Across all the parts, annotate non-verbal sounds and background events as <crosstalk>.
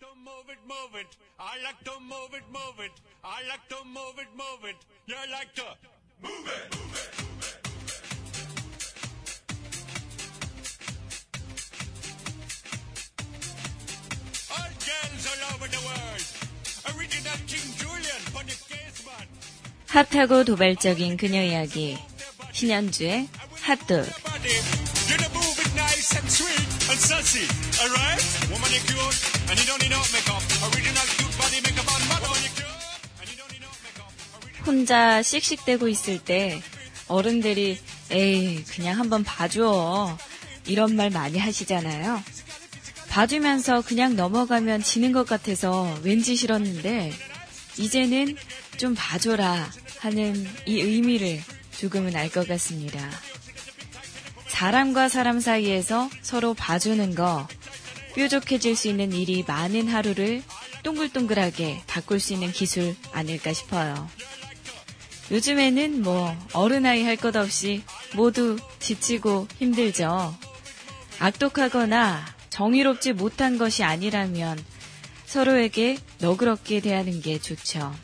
to move it, move it. I like to move it, move it. I like to move it, move it. You like to move it, move it. All girls all over the world. Original King Julian for the casement. 핫하고 도발적인 그녀 이야기. 신현주의 핫도그. Body, you know move it nice and sweet and sassy, alright? 혼자 씩씩대고 있을 때 어른들이 에이 그냥 한번 봐줘 이런 말 많이 하시잖아요. 봐주면서 그냥 넘어가면 지는 것 같아서 왠지 싫었는데 이제는 좀 봐줘라 하는 이 의미를 조금은 알 것 같습니다. 사람과 사람 사이에서 서로 봐주는 거 뾰족해질 수 있는 일이 많은 하루를 동글동글하게 바꿀 수 있는 기술 아닐까 싶어요. 요즘에는 뭐 어른아이 할 것 없이 모두 지치고 힘들죠. 악독하거나 정의롭지 못한 것이 아니라면 서로에게 너그럽게 대하는 게 좋죠.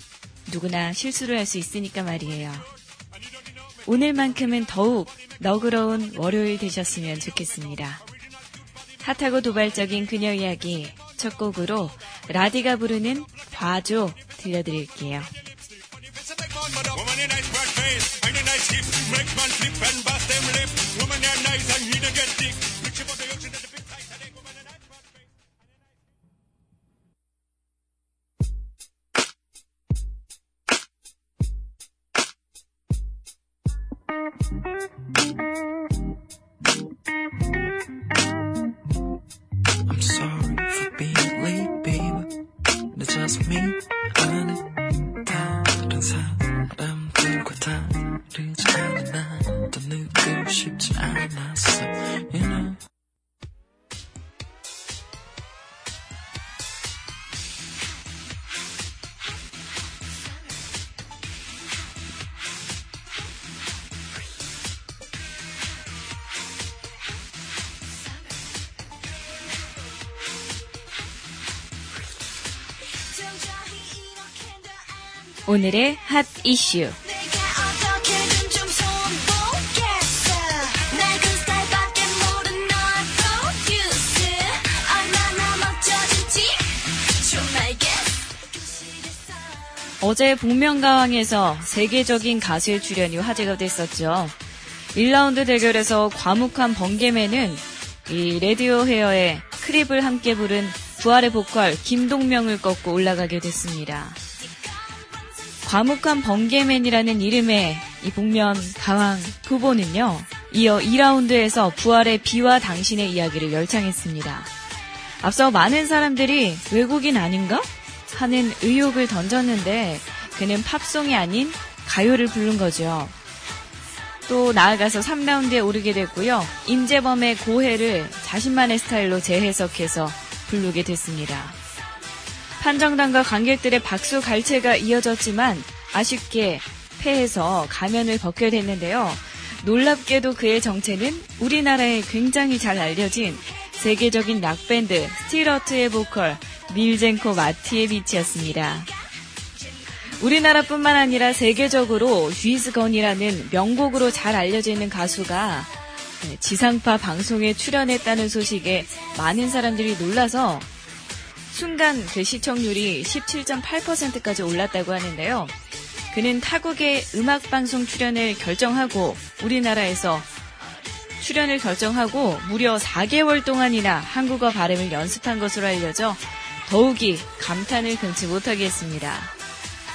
누구나 실수를 할 수 있으니까 말이에요. 오늘만큼은 더욱 너그러운 월요일 되셨으면 좋겠습니다. 핫하고 도발적인 그녀 이야기 첫 곡으로 라디가 부르는 봐줘 들려드릴게요. I'm sorry for being late, babe. That's just me. 질지 좀 알겠어 어제 복면가왕에서 세계적인 가수의 출연이 화제가 됐었죠. 1라운드 대결에서 과묵한 번개맨은 이 레디오 헤어의 크립을 함께 부른 부활의 보컬 김동명을 꺾고 올라가게 됐습니다. 과묵한 번개맨이라는 이름의 이 복면 가왕 후보는요, 이어 2라운드에서 부활의 비와 당신의 이야기를 열창했습니다. 앞서 많은 사람들이 외국인 아닌가? 하는 의혹을 던졌는데 그는 팝송이 아닌 가요를 부른 거죠. 또 나아가서 3라운드에 오르게 됐고요. 임재범의 고해를 자신만의 스타일로 재해석해서 부르게 됐습니다. 판정단과 관객들의 박수 갈채가 이어졌지만 아쉽게 패해서 가면을 벗게 됐는데요. 놀랍게도 그의 정체는 우리나라에 굉장히 잘 알려진 세계적인 락밴드 스틸어트의 보컬 밀젠코 마티에비치였습니다. 우리나라뿐만 아니라 세계적으로 휘즈건이라는 명곡으로 잘 알려져 있는 가수가 네, 지상파 방송에 출연했다는 소식에 많은 사람들이 놀라서 순간 그 시청률이 17.8%까지 올랐다고 하는데요. 그는 타국의 음악방송 출연을 결정하고 우리나라에서 출연을 결정하고 무려 4개월 동안이나 한국어 발음을 연습한 것으로 알려져 더욱이 감탄을 금치 못하게 했습니다.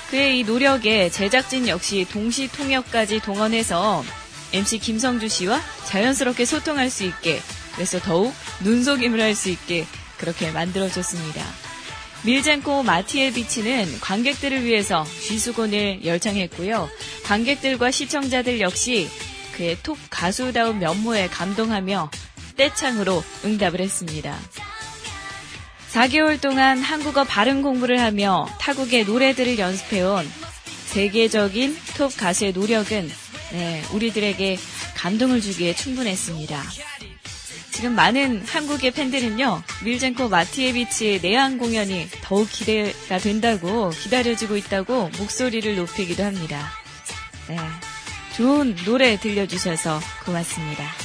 그의 이 노력에 제작진 역시 동시 통역까지 동원해서 MC 김성주 씨와 자연스럽게 소통할 수 있게 그래서 더욱 눈속임을 할 수 있게 그렇게 만들어줬습니다. 밀젠코 마티엘비치는 관객들을 위해서 쥐수곤을 열창했고요. 관객들과 시청자들 역시 그의 톱 가수다운 면모에 감동하며 떼창으로 응답을 했습니다. 4개월 동안 한국어 발음 공부를 하며 타국의 노래들을 연습해온 세계적인 톱 가수의 노력은 네, 우리들에게 감동을 주기에 충분했습니다. 지금 많은 한국의 팬들은요, 밀젠코 마티에비치의 내한 공연이 더욱 기대가 된다고, 기다려지고 있다고 목소리를 높이기도 합니다. 네. 좋은 노래 들려주셔서 고맙습니다.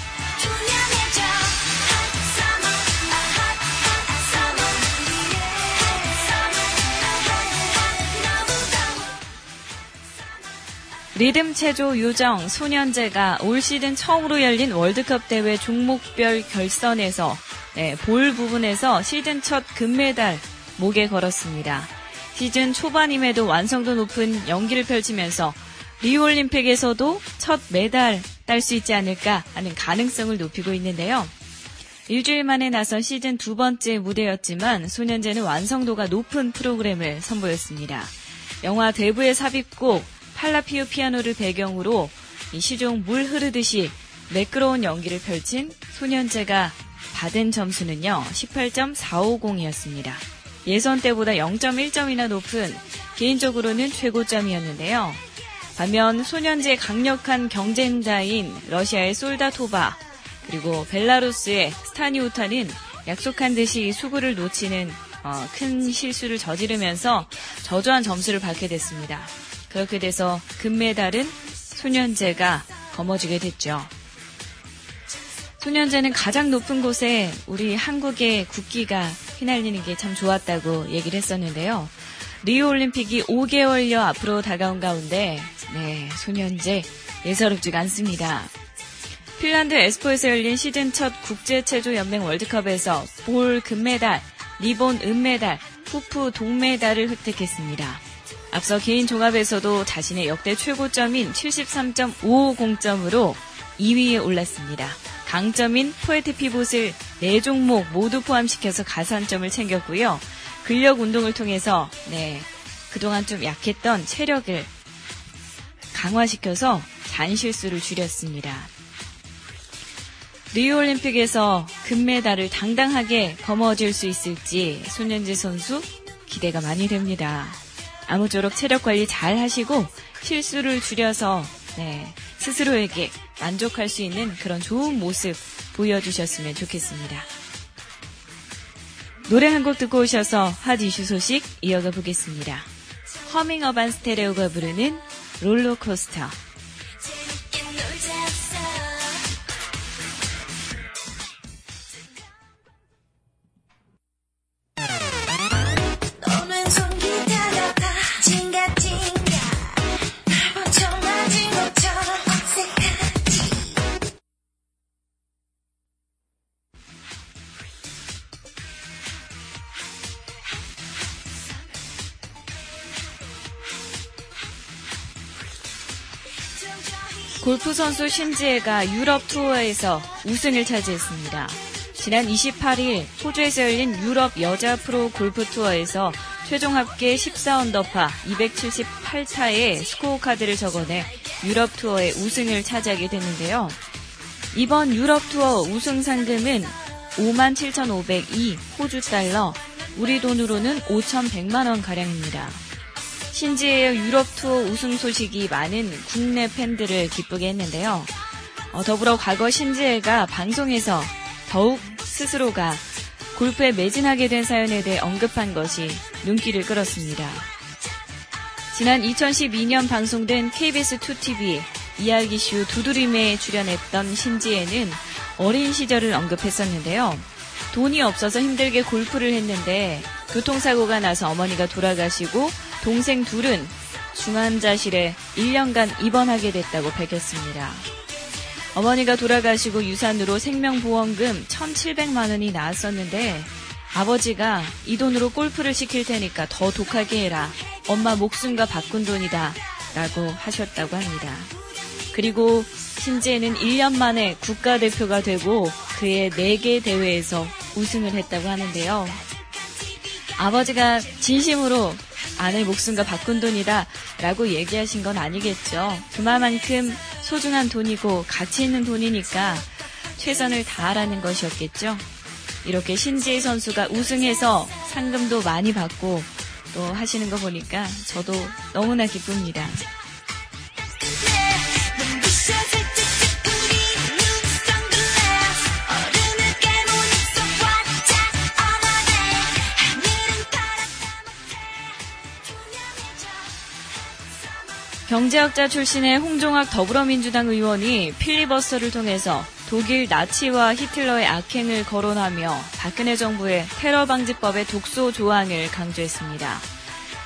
리듬 체조 요정 소년제가 올 시즌 처음으로 열린 월드컵 대회 종목별 결선에서 네, 볼 부분에서 시즌 첫 금메달 목에 걸었습니다. 시즌 초반임에도 완성도 높은 연기를 펼치면서 리우올림픽에서도 첫 메달 딸 수 있지 않을까 하는 가능성을 높이고 있는데요. 일주일 만에 나선 시즌 두 번째 무대였지만 소년제는 완성도가 높은 프로그램을 선보였습니다. 영화 대부의 삽입곡 팔라피오 피아노를 배경으로 이 시종 물 흐르듯이 매끄러운 연기를 펼친 소년제가 받은 점수는요 18.450이었습니다. 예선 때보다 0.1점이나 높은 개인적으로는 최고점이었는데요. 반면 소년제의 강력한 경쟁자인 러시아의 솔다토바 그리고 벨라루스의 스타니우타는 약속한 듯이 수구를 놓치는 어, 큰 실수를 저지르면서 저조한 점수를 받게 됐습니다. 그렇게 돼서 금메달은 소년제가 거머쥐게 됐죠. 소년제는 가장 높은 곳에 우리 한국의 국기가 휘날리는 게 참 좋았다고 얘기를 했었는데요. 리우 올림픽이 5개월여 앞으로 다가온 가운데, 네, 소년제 예사롭지가 않습니다. 핀란드 에스포에서 열린 시즌 첫 국제체조연맹 월드컵에서 볼 금메달, 리본 은메달, 푸프 동메달을 획득했습니다. 앞서 개인 종합에서도 자신의 역대 최고점인 73.550점으로 2위에 올랐습니다. 강점인 포에트 피봇을 4종목 모두 포함시켜서 가산점을 챙겼고요. 근력 운동을 통해서 네, 그동안 좀 약했던 체력을 강화시켜서 잔실수를 줄였습니다. 리우올림픽에서 금메달을 당당하게 거머쥘 수 있을지 손현지 선수 기대가 많이 됩니다. 아무쪼록 체력 관리 잘 하시고 실수를 줄여서 네, 스스로에게 만족할 수 있는 그런 좋은 모습 보여주셨으면 좋겠습니다. 노래 한 곡 듣고 오셔서 핫 이슈 소식 이어가 보겠습니다. 허밍 어반 스테레오가 부르는 롤러코스터. 골프 선수 신지혜가 유럽 투어에서 우승을 차지했습니다. 지난 28일 호주에서 열린 유럽 여자 프로 골프 투어에서 최종 합계 14언더파 278타의 스코어 카드를 적어내 유럽 투어의 우승을 차지하게 됐는데요. 이번 유럽 투어 우승 상금은 57,502 호주 달러, 우리 돈으로는 5,100만 원 가량입니다. 신지혜의 유럽 투어 우승 소식이 많은 국내 팬들을 기쁘게 했는데요. 어, 더불어 과거 신지혜가 방송에서 더욱 스스로가 골프에 매진하게 된 사연에 대해 언급한 것이 눈길을 끌었습니다. 지난 2012년 방송된 KBS2TV 이야기쇼 두드림에 출연했던 신지혜는 어린 시절을 언급했었는데요. 돈이 없어서 힘들게 골프를 했는데 교통사고가 나서 어머니가 돌아가시고 동생 둘은 중환자실에 1년간 입원하게 됐다고 밝혔습니다. 어머니가 돌아가시고 유산으로 생명보험금 1,700만 원이 나왔었는데 아버지가 이 돈으로 골프를 시킬 테니까 더 독하게 해라. 엄마 목숨과 바꾼 돈이다. 라고 하셨다고 합니다. 그리고 신지혜는 1년 만에 국가대표가 되고 그의 4개 대회에서 우승을 했다고 하는데요. 아버지가 진심으로 아내 목숨과 바꾼 돈이다 라고 얘기하신 건 아니겠죠. 그만큼 소중한 돈이고 가치 있는 돈이니까 최선을 다하라는 것이었겠죠. 이렇게 신지혜 선수가 우승해서 상금도 많이 받고 또 하시는 거 보니까 저도 너무나 기쁩니다. 경제학자 출신의 홍종학 더불어민주당 의원이 필리버스터를 통해서 독일 나치와 히틀러의 악행을 거론하며 박근혜 정부의 테러 방지법의 독소 조항을 강조했습니다.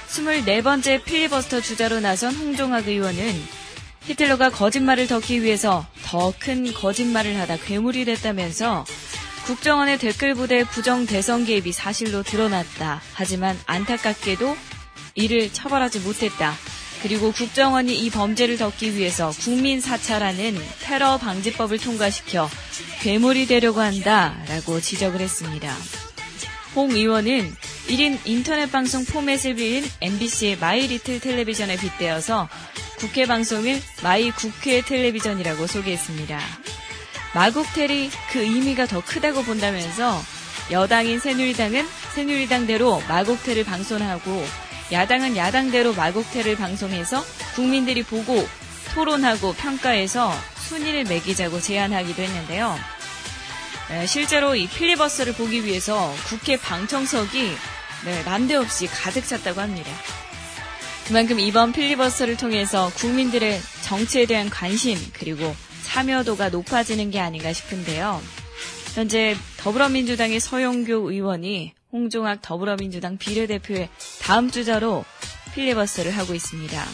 24번째 필리버스터 주자로 나선 홍종학 의원은 히틀러가 거짓말을 덮기 위해서 더 큰 거짓말을 하다 괴물이 됐다면서 국정원의 댓글 부대 부정 대선 개입이 사실로 드러났다. 하지만 안타깝게도 이를 처벌하지 못했다. 그리고 국정원이 이 범죄를 덮기 위해서 국민 사찰하는 테러 방지법을 통과시켜 괴물이 되려고 한다라고 지적을 했습니다. 홍 의원은 1인 인터넷 방송 포맷을 빌린 MBC의 My Little Television에 빗대어서 국회 방송을 My 국회 텔레비전이라고 소개했습니다. 마국텔이 그 의미가 더 크다고 본다면서 여당인 새누리당은 새누리당대로 마국텔을 방송하고 야당은 야당대로 마국텔을 방송해서 국민들이 보고 토론하고 평가해서 순위를 매기자고 제안하기도 했는데요. 네, 실제로 이 필리버스를 보기 위해서 국회 방청석이 네, 난데없이 가득 찼다고 합니다. 그만큼 이번 필리버스를 통해서 국민들의 정치에 대한 관심 그리고 참여도가 높아지는 게 아닌가 싶은데요. 현재 더불어민주당의 서영교 의원이 홍종학 더불어민주당 비례대표의 다음 주자로 필리버스를 하고 있습니다.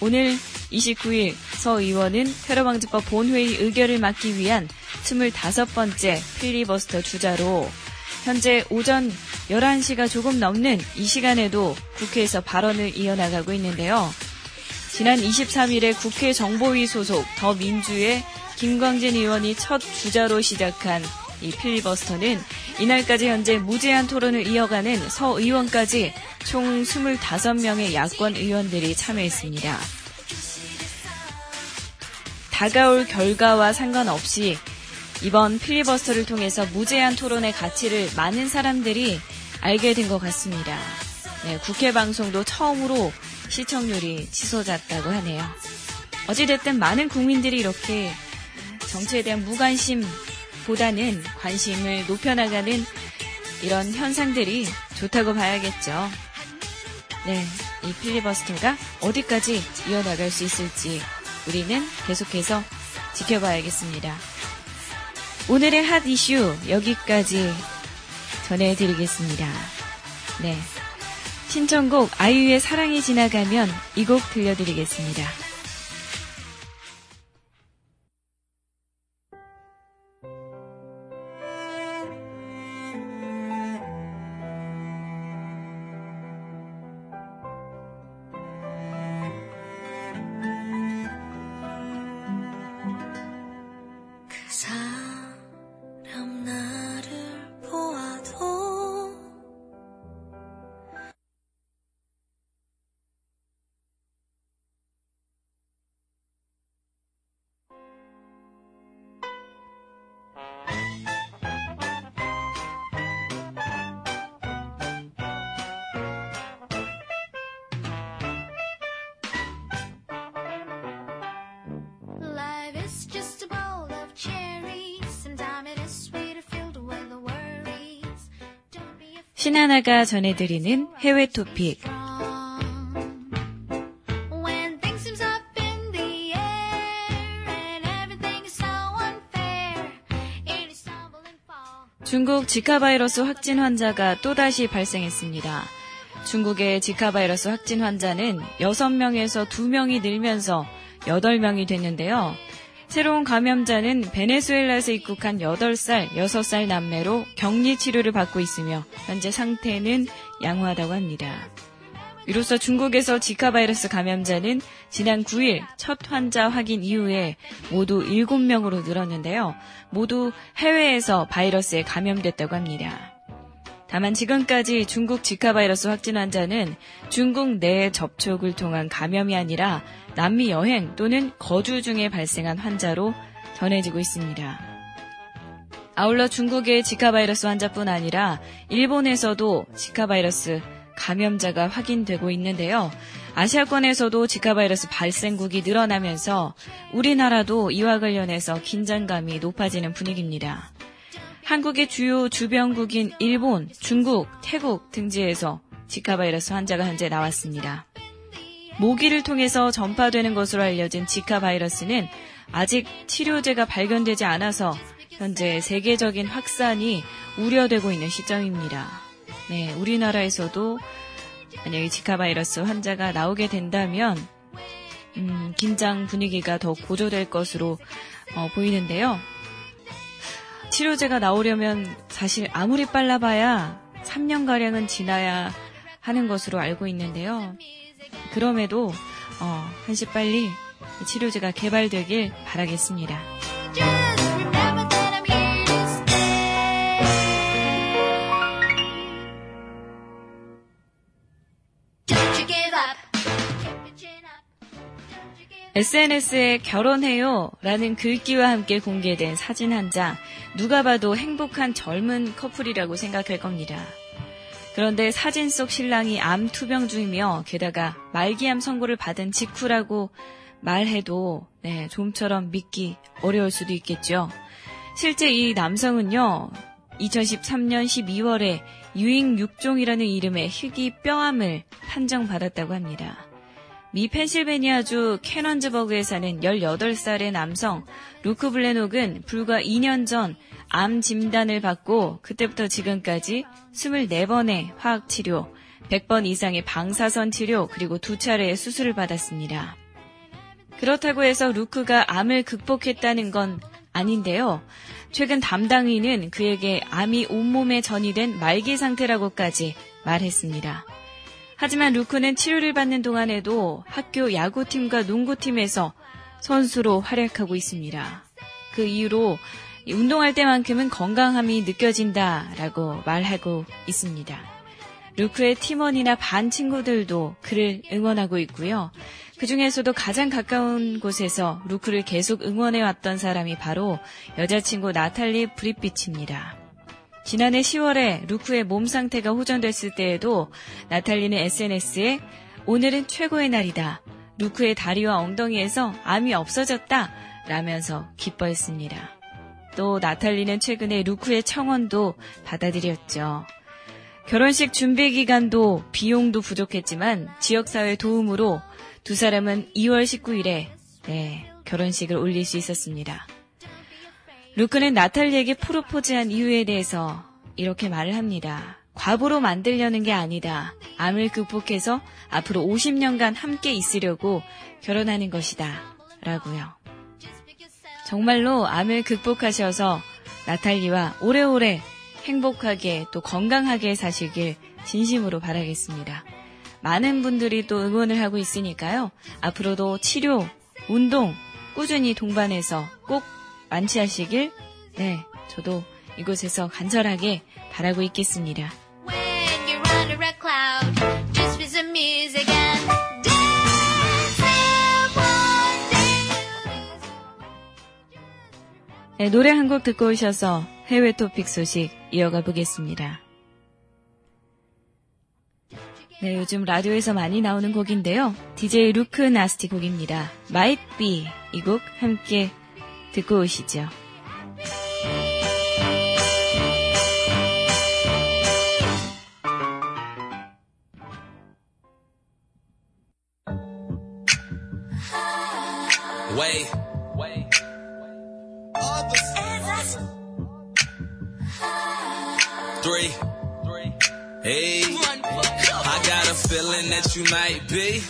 오늘 29일 서 의원은 테러방지법 본회의 의결을 막기 위한 25번째 필리버스터 주자로 현재 오전 11시가 조금 넘는 이 시간에도 국회에서 발언을 이어나가고 있는데요. 지난 23일에 국회 정보위 소속 더민주의 김광진 의원이 첫 주자로 시작한 이 필리버스터는 이날까지 현재 무제한 토론을 이어가는 서 의원까지 총 25명의 야권 의원들이 참여했습니다. 다가올 결과와 상관없이 이번 필리버스터를 통해서 무제한 토론의 가치를 많은 사람들이 알게 된 것 같습니다. 네, 국회 방송도 처음으로 시청률이 치솟았다고 하네요. 어찌됐든 많은 국민들이 이렇게 정치에 대한 무관심 보다는 관심을 높여나가는 이런 현상들이 좋다고 봐야겠죠. 네, 이 필리버스터가 어디까지 이어나갈 수 있을지 우리는 계속해서 지켜봐야겠습니다. 오늘의 핫 이슈 여기까지 전해드리겠습니다. 네. 신청곡 아이유의 사랑이 지나가면 이 곡 들려드리겠습니다. 신하나가 전해드리는 해외 토픽. 중국 지카 바이러스 확진 환자가 또다시 발생했습니다. 중국의 지카 바이러스 확진 환자는 6명에서 2명이 늘면서 8명이 됐는데요. 새로운 감염자는 베네수엘라에서 입국한 8살, 6살 남매로 격리 치료를 받고 있으며 현재 상태는 양호하다고 합니다. 이로써 중국에서 지카 바이러스 감염자는 지난 9일 첫 환자 확인 이후에 모두 7명으로 늘었는데요. 모두 해외에서 바이러스에 감염됐다고 합니다. 다만 지금까지 중국 지카 바이러스 확진 환자는 중국 내 접촉을 통한 감염이 아니라 남미 여행 또는 거주 중에 발생한 환자로 전해지고 있습니다. 아울러 중국의 지카 바이러스 환자뿐 아니라 일본에서도 지카 바이러스 감염자가 확인되고 있는데요. 아시아권에서도 지카 바이러스 발생국이 늘어나면서 우리나라도 이와 관련해서 긴장감이 높아지는 분위기입니다. 한국의 주요 주변국인 일본, 중국, 태국 등지에서 지카 바이러스 환자가 현재 나왔습니다. 모기를 통해서 전파되는 것으로 알려진 지카 바이러스는 아직 치료제가 발견되지 않아서 현재 세계적인 확산이 우려되고 있는 시점입니다. 네, 우리나라에서도 만약에 지카 바이러스 환자가 나오게 된다면 음, 긴장 분위기가 더 고조될 것으로 어, 보이는데요. 치료제가 나오려면 사실 아무리 빨라봐야 3년가량은 지나야 하는 것으로 알고 있는데요. 그럼에도 어, 한시 빨리 치료제가 개발되길 바라겠습니다. SNS에 결혼해요 라는 글귀와 함께 공개된 사진 한 장, 누가 봐도 행복한 젊은 커플이라고 생각할 겁니다. 그런데 사진 속 신랑이 암 투병 중이며 게다가 말기암 선고를 받은 직후라고 말해도 네, 좀처럼 믿기 어려울 수도 있겠죠. 실제 이 남성은요, 2013년 12월에 유잉 6종이라는 이름의 희귀 뼈암을 판정받았다고 합니다. 미 펜실베니아주 캐넌즈버그에 사는 18살의 남성 루크 블레녹은 불과 2년 전 암 진단을 받고 그때부터 지금까지 24번의 화학 치료, 100번 이상의 방사선 치료, 그리고 두 차례의 수술을 받았습니다. 그렇다고 해서 루크가 암을 극복했다는 건 아닌데요. 최근 담당인은 그에게 암이 온몸에 전이된 말기 상태라고까지 말했습니다. 하지만 루크는 치료를 받는 동안에도 학교 야구팀과 농구팀에서 선수로 활약하고 있습니다. 그 이후로 운동할 때만큼은 건강함이 느껴진다라고 말하고 있습니다. 루크의 팀원이나 반 친구들도 그를 응원하고 있고요. 그 중에서도 가장 가까운 곳에서 루크를 계속 응원해왔던 사람이 바로 여자친구 나탈리 브릿비치입니다. 지난해 10월에 루크의 몸 상태가 호전됐을 때에도 나탈리는 SNS에 오늘은 최고의 날이다. 루크의 다리와 엉덩이에서 암이 없어졌다. 라면서 기뻐했습니다. 또 나탈리는 최근에 루크의 청원도 받아들였죠. 결혼식 준비 기간도 비용도 부족했지만 지역사회 도움으로 두 사람은 2월 19일에 네, 결혼식을 올릴 수 있었습니다. 루크는 나탈리에게 프로포즈한 이유에 대해서 이렇게 말을 합니다. 과부로 만들려는 게 아니다. 암을 극복해서 앞으로 50년간 함께 있으려고 결혼하는 것이다. 라고요. 정말로 암을 극복하셔서 나탈리와 오래오래 행복하게 또 건강하게 사시길 진심으로 바라겠습니다. 많은 분들이 또 응원을 하고 있으니까요. 앞으로도 치료, 운동 꾸준히 동반해서 꼭 완치하시길 네, 저도 이곳에서 간절하게 바라고 있겠습니다. 네, 노래 한 곡 듣고 오셔서 해외 토픽 소식 이어가 보겠습니다. 네, 요즘 라디오에서 많이 나오는 곡인데요. DJ 루크 나스티 곡입니다. Might Be 이 곡 함께 такое сидя. Three. Three. Hey. I got a feeling that you might be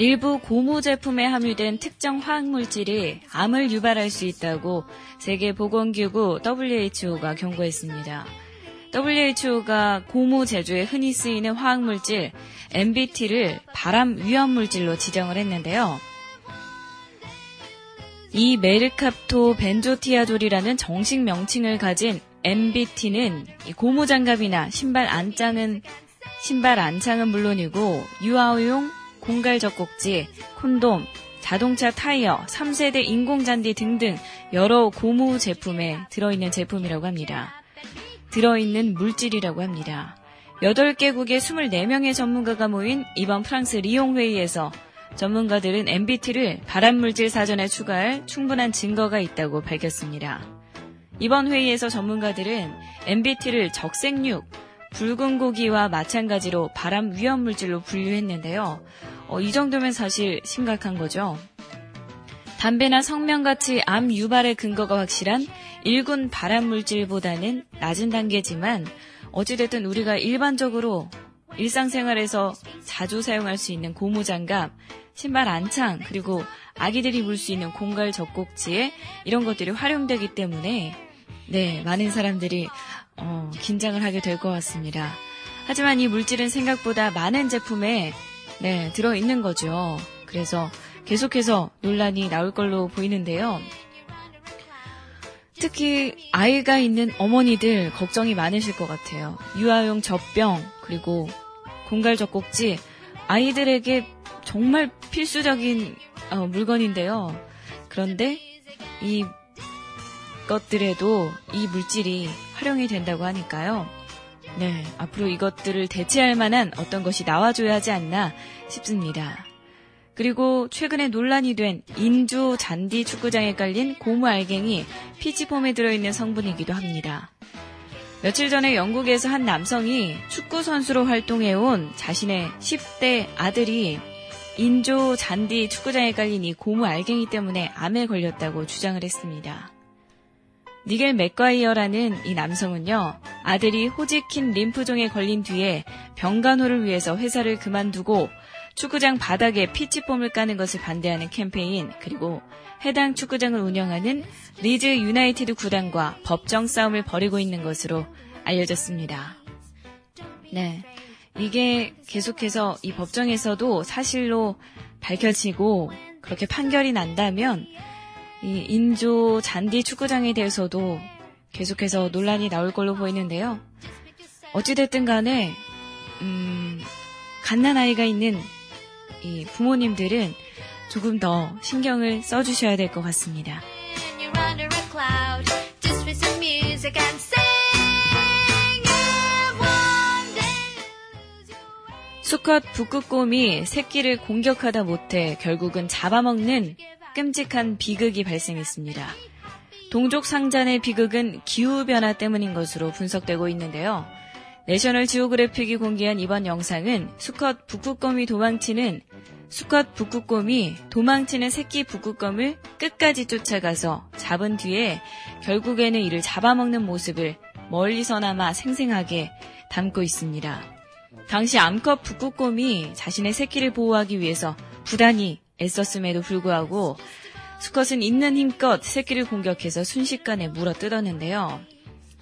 일부 고무 제품에 함유된 특정 화학물질이 암을 유발할 수 있다고 세계보건기구 WHO가 경고했습니다. WHO가 고무 제조에 흔히 쓰이는 화학물질 MBT를 발암 위험물질로 지정을 했는데요. 이 메르캅토 벤조티아졸이라는 정식 명칭을 가진 MBT는 고무 장갑이나 신발 안장은 신발 안창은 물론이고 유아용 공갈 젖꼭지, 콘돔, 자동차 타이어, 3세대 인공잔디 등등 여러 고무 제품에 들어있는 제품이라고 합니다. 들어있는 물질이라고 합니다. 8개국의 24명의 전문가가 모인 이번 프랑스 리옹 회의에서 전문가들은 MBT를 발암물질 사전에 추가할 충분한 증거가 있다고 밝혔습니다. 이번 회의에서 전문가들은 MBT를 적색육, 붉은 고기와 마찬가지로 발암 위험 물질로 분류했는데요. 어, 이 정도면 사실 심각한 거죠. 담배나 성명같이 암 유발의 근거가 확실한 일군 발암 물질보다는 낮은 단계지만 어찌됐든 우리가 일반적으로 일상생활에서 자주 사용할 수 있는 고무장갑, 신발 안창, 그리고 아기들이 물수 있는 공갈 젖꼭지에 이런 것들이 활용되기 때문에 네, 많은 사람들이 어, 긴장을 하게 될 것 같습니다. 하지만 이 물질은 생각보다 많은 제품에 네, 들어있는 거죠. 그래서 계속해서 논란이 나올 걸로 보이는데요. 특히 아이가 있는 어머니들 걱정이 많으실 것 같아요. 유아용 젖병, 그리고 공갈 젖꼭지, 아이들에게 정말 필수적인 어, 물건인데요. 그런데 이 것들에도 이 물질이 활용이 된다고 하니까요. 네, 앞으로 이것들을 대체할 만한 어떤 것이 나와줘야 하지 않나 싶습니다. 그리고 최근에 논란이 된 인조 잔디 축구장에 깔린 고무 알갱이 피치폼에 들어있는 성분이기도 합니다. 며칠 전에 영국에서 한 남성이 축구 선수로 활동해온 자신의 10대 아들이 인조 잔디 축구장에 깔린 이 고무 알갱이 때문에 암에 걸렸다고 주장을 했습니다. 니겔 맥과이어라는 이 남성은요, 아들이 호지킨 림프종에 걸린 뒤에 병간호를 위해서 회사를 그만두고 축구장 바닥에 pitch foam을 까는 것을 반대하는 캠페인, 그리고 해당 축구장을 운영하는 리즈 유나이티드 구단과 법정 싸움을 벌이고 있는 것으로 알려졌습니다. 네. 이게 계속해서 이 법정에서도 사실로 밝혀지고 그렇게 판결이 난다면 이 인조 잔디 축구장에 대해서도 계속해서 논란이 나올 걸로 보이는데요. 어찌됐든 간에, 음, 갓난아이가 있는 이 부모님들은 조금 더 신경을 써주셔야 될 것 같습니다. 수컷 북극곰이 새끼를 공격하다 못해 결국은 잡아먹는 끔찍한 비극이 발생했습니다. 동족 상잔의 비극은 기후변화 때문인 것으로 분석되고 있는데요. 내셔널 지오그래픽이 공개한 이번 영상은 수컷 북극곰이 도망치는 수컷 북극곰이 도망치는 새끼 북극곰을 끝까지 쫓아가서 잡은 뒤에 결국에는 이를 잡아먹는 모습을 멀리서나마 생생하게 담고 있습니다. 당시 암컷 북극곰이 자신의 새끼를 보호하기 위해서 부단히 애썼음에도 불구하고 수컷은 있는 힘껏 새끼를 공격해서 순식간에 물어 뜯었는데요.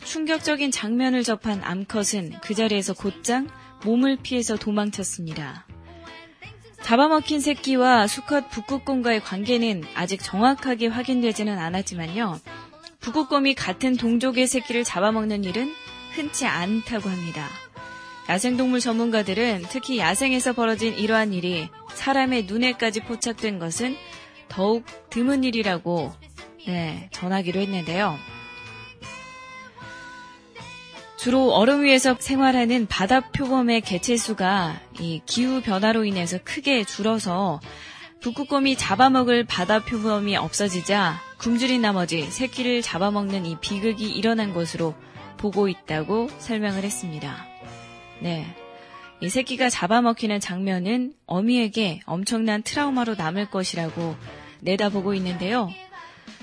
충격적인 장면을 접한 암컷은 그 자리에서 곧장 몸을 피해서 도망쳤습니다. 잡아먹힌 새끼와 수컷 북극곰과의 관계는 아직 정확하게 확인되지는 않았지만요. 북극곰이 같은 동족의 새끼를 잡아먹는 일은 흔치 않다고 합니다. 야생동물 전문가들은 특히 야생에서 벌어진 이러한 일이 사람의 눈에까지 포착된 것은 더욱 드문 일이라고 네, 전하기로 했는데요. 주로 얼음 위에서 생활하는 바다 표범의 개체수가 이 기후 변화로 인해서 크게 줄어서 북극곰이 잡아먹을 바다 표범이 없어지자 굶주린 나머지 새끼를 잡아먹는 이 비극이 일어난 것으로 보고 있다고 설명을 했습니다. 네. 이 새끼가 잡아먹히는 장면은 어미에게 엄청난 트라우마로 남을 것이라고 내다보고 있는데요.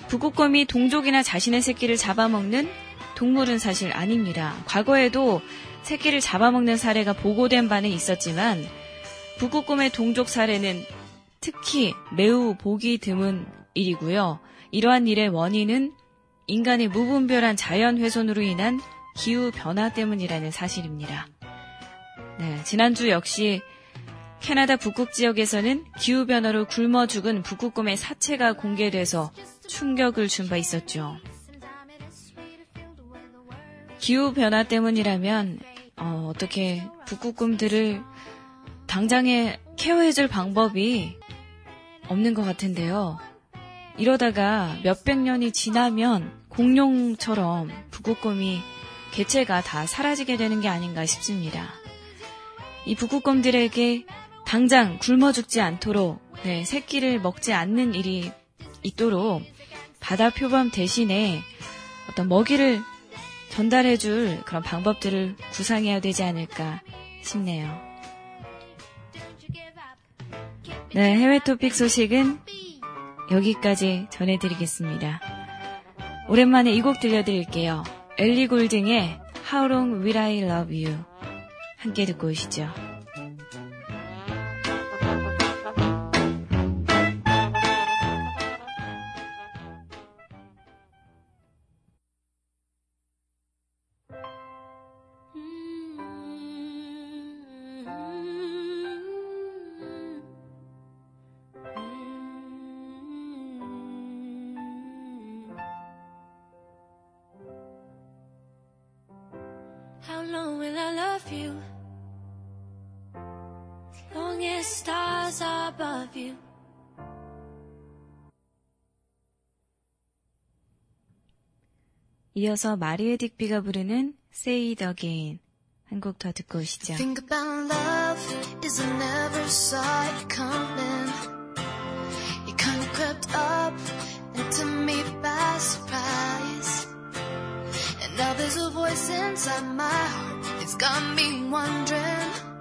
북극곰이 동족이나 자신의 새끼를 잡아먹는 동물은 사실 아닙니다. 과거에도 새끼를 잡아먹는 사례가 보고된 바는 있었지만 북극곰의 동족 사례는 특히 매우 보기 드문 일이고요. 이러한 일의 원인은 인간의 무분별한 자연 훼손으로 인한 기후 변화 때문이라는 사실입니다. 네, 지난주 역시 캐나다 북극 지역에서는 기후 변화로 굶어 죽은 북극곰의 사체가 공개돼서 충격을 준 바 있었죠. 기후 변화 때문이라면 어, 어떻게 북극곰들을 당장에 케어해줄 방법이 없는 것 같은데요. 이러다가 몇백 년이 지나면 공룡처럼 북극곰이 개체가 다 사라지게 되는 게 아닌가 싶습니다. 이 북극곰들에게 당장 굶어 죽지 않도록 네, 새끼를 먹지 않는 일이 있도록 바다 표범 대신에 어떤 먹이를 전달해줄 그런 방법들을 구상해야 되지 않을까 싶네요. 네, 해외 토픽 소식은 여기까지 전해드리겠습니다. 오랜만에 이 곡 들려드릴게요. 엘리 골딩의 How Long Will I Love You 함께 듣고 오시죠. Above you. 이어서 마리에 딕비가 부르는 Say It Again 한 곡 더 듣고 오시죠. Think about love is I never saw it coming. It kind of crept up into me by surprise. And now there's a voice inside my heart. It's got me wondering.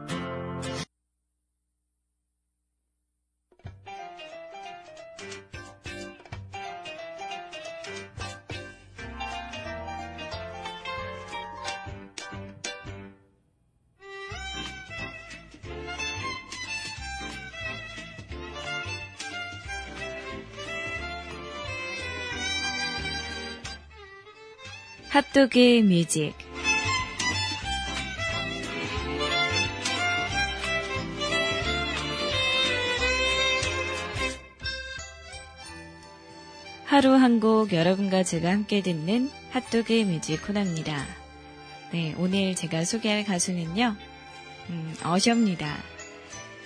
핫도그의 music 하루 한 곡 여러분과 제가 함께 듣는 핫도그의 music 코너입니다. 네, 오늘 제가 소개할 가수는요, 음, 어셔입니다.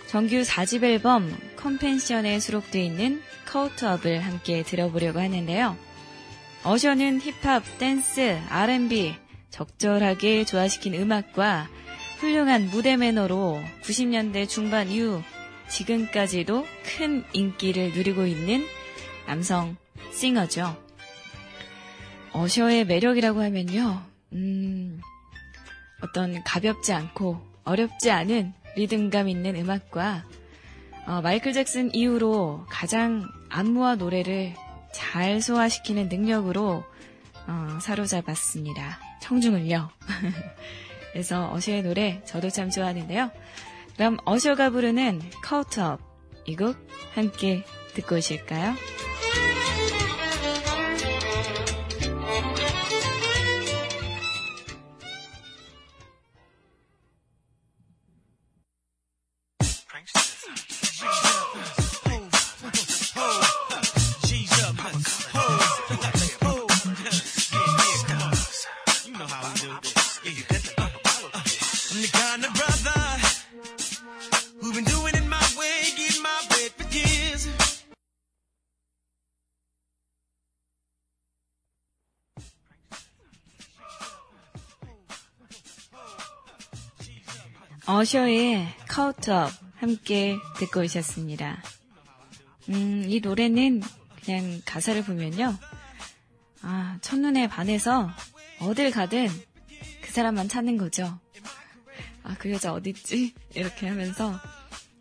정규 4집 앨범 컴펜션에 수록되어 있는 Caught Up을 함께 들어보려고 하는데요. 어셔는 힙합, 댄스, R&B 적절하게 조화시킨 음악과 훌륭한 무대 매너로 90년대 중반 이후 지금까지도 큰 인기를 누리고 있는 남성 싱어죠. 어셔의 매력이라고 하면요, 음, 어떤 가볍지 않고 어렵지 않은 리듬감 있는 음악과 어, 마이클 잭슨 이후로 가장 안무와 노래를 잘 소화시키는 능력으로 어, 사로잡았습니다. 청중을요. <laughs> 그래서 어셔의 노래 저도 참 좋아하는데요. 그럼 어셔가 부르는 카우트업 이 곡 함께 듣고 오실까요? 어셔의 Caught Up 함께 듣고 오셨습니다. 음, 이 노래는 그냥 가사를 보면요. 아, 첫눈에 반해서 어딜 가든 그 사람만 찾는 거죠. 아, 그 여자 어딨지? 이렇게 하면서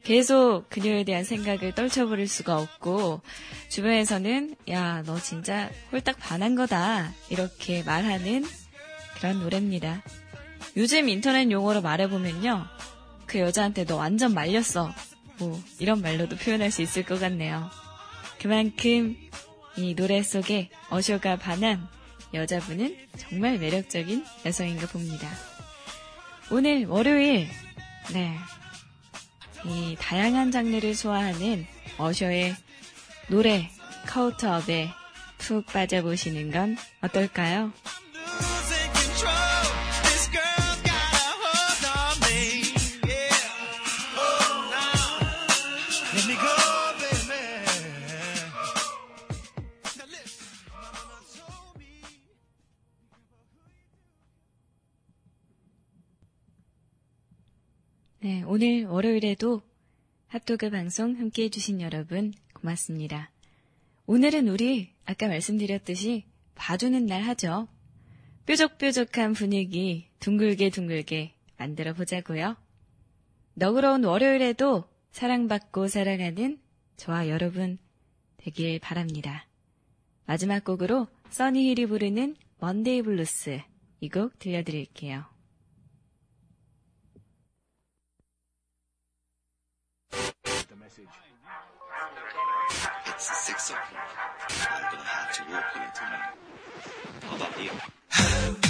계속 그녀에 대한 생각을 떨쳐버릴 수가 없고, 주변에서는, 야, 너 진짜 홀딱 반한 거다. 이렇게 말하는 그런 노래입니다. 요즘 인터넷 용어로 말해보면요. 그 여자한테 너 완전 말렸어. 뭐, 이런 말로도 표현할 수 있을 것 같네요. 그만큼 이 노래 속에 어쇼가 반한 여자분은 정말 매력적인 여성인가 봅니다. 오늘 월요일, 네. 이 다양한 장르를 소화하는 어셔의 노래 카우트업에 푹 빠져보시는 건 어떨까요? 네, 오늘 월요일에도 핫도그 방송 함께 해주신 여러분 고맙습니다. 오늘은 우리 아까 말씀드렸듯이 봐주는 날 하죠. 뾰족뾰족한 분위기 둥글게 둥글게 만들어 보자고요. 너그러운 월요일에도 사랑받고 살아가는 저와 여러분 되길 바랍니다. 마지막 곡으로 써니힐이 부르는 Monday Blues 이 곡 들려드릴게요. It's the six o'clock. I'm gonna have to walk here tonight. How about you? <laughs>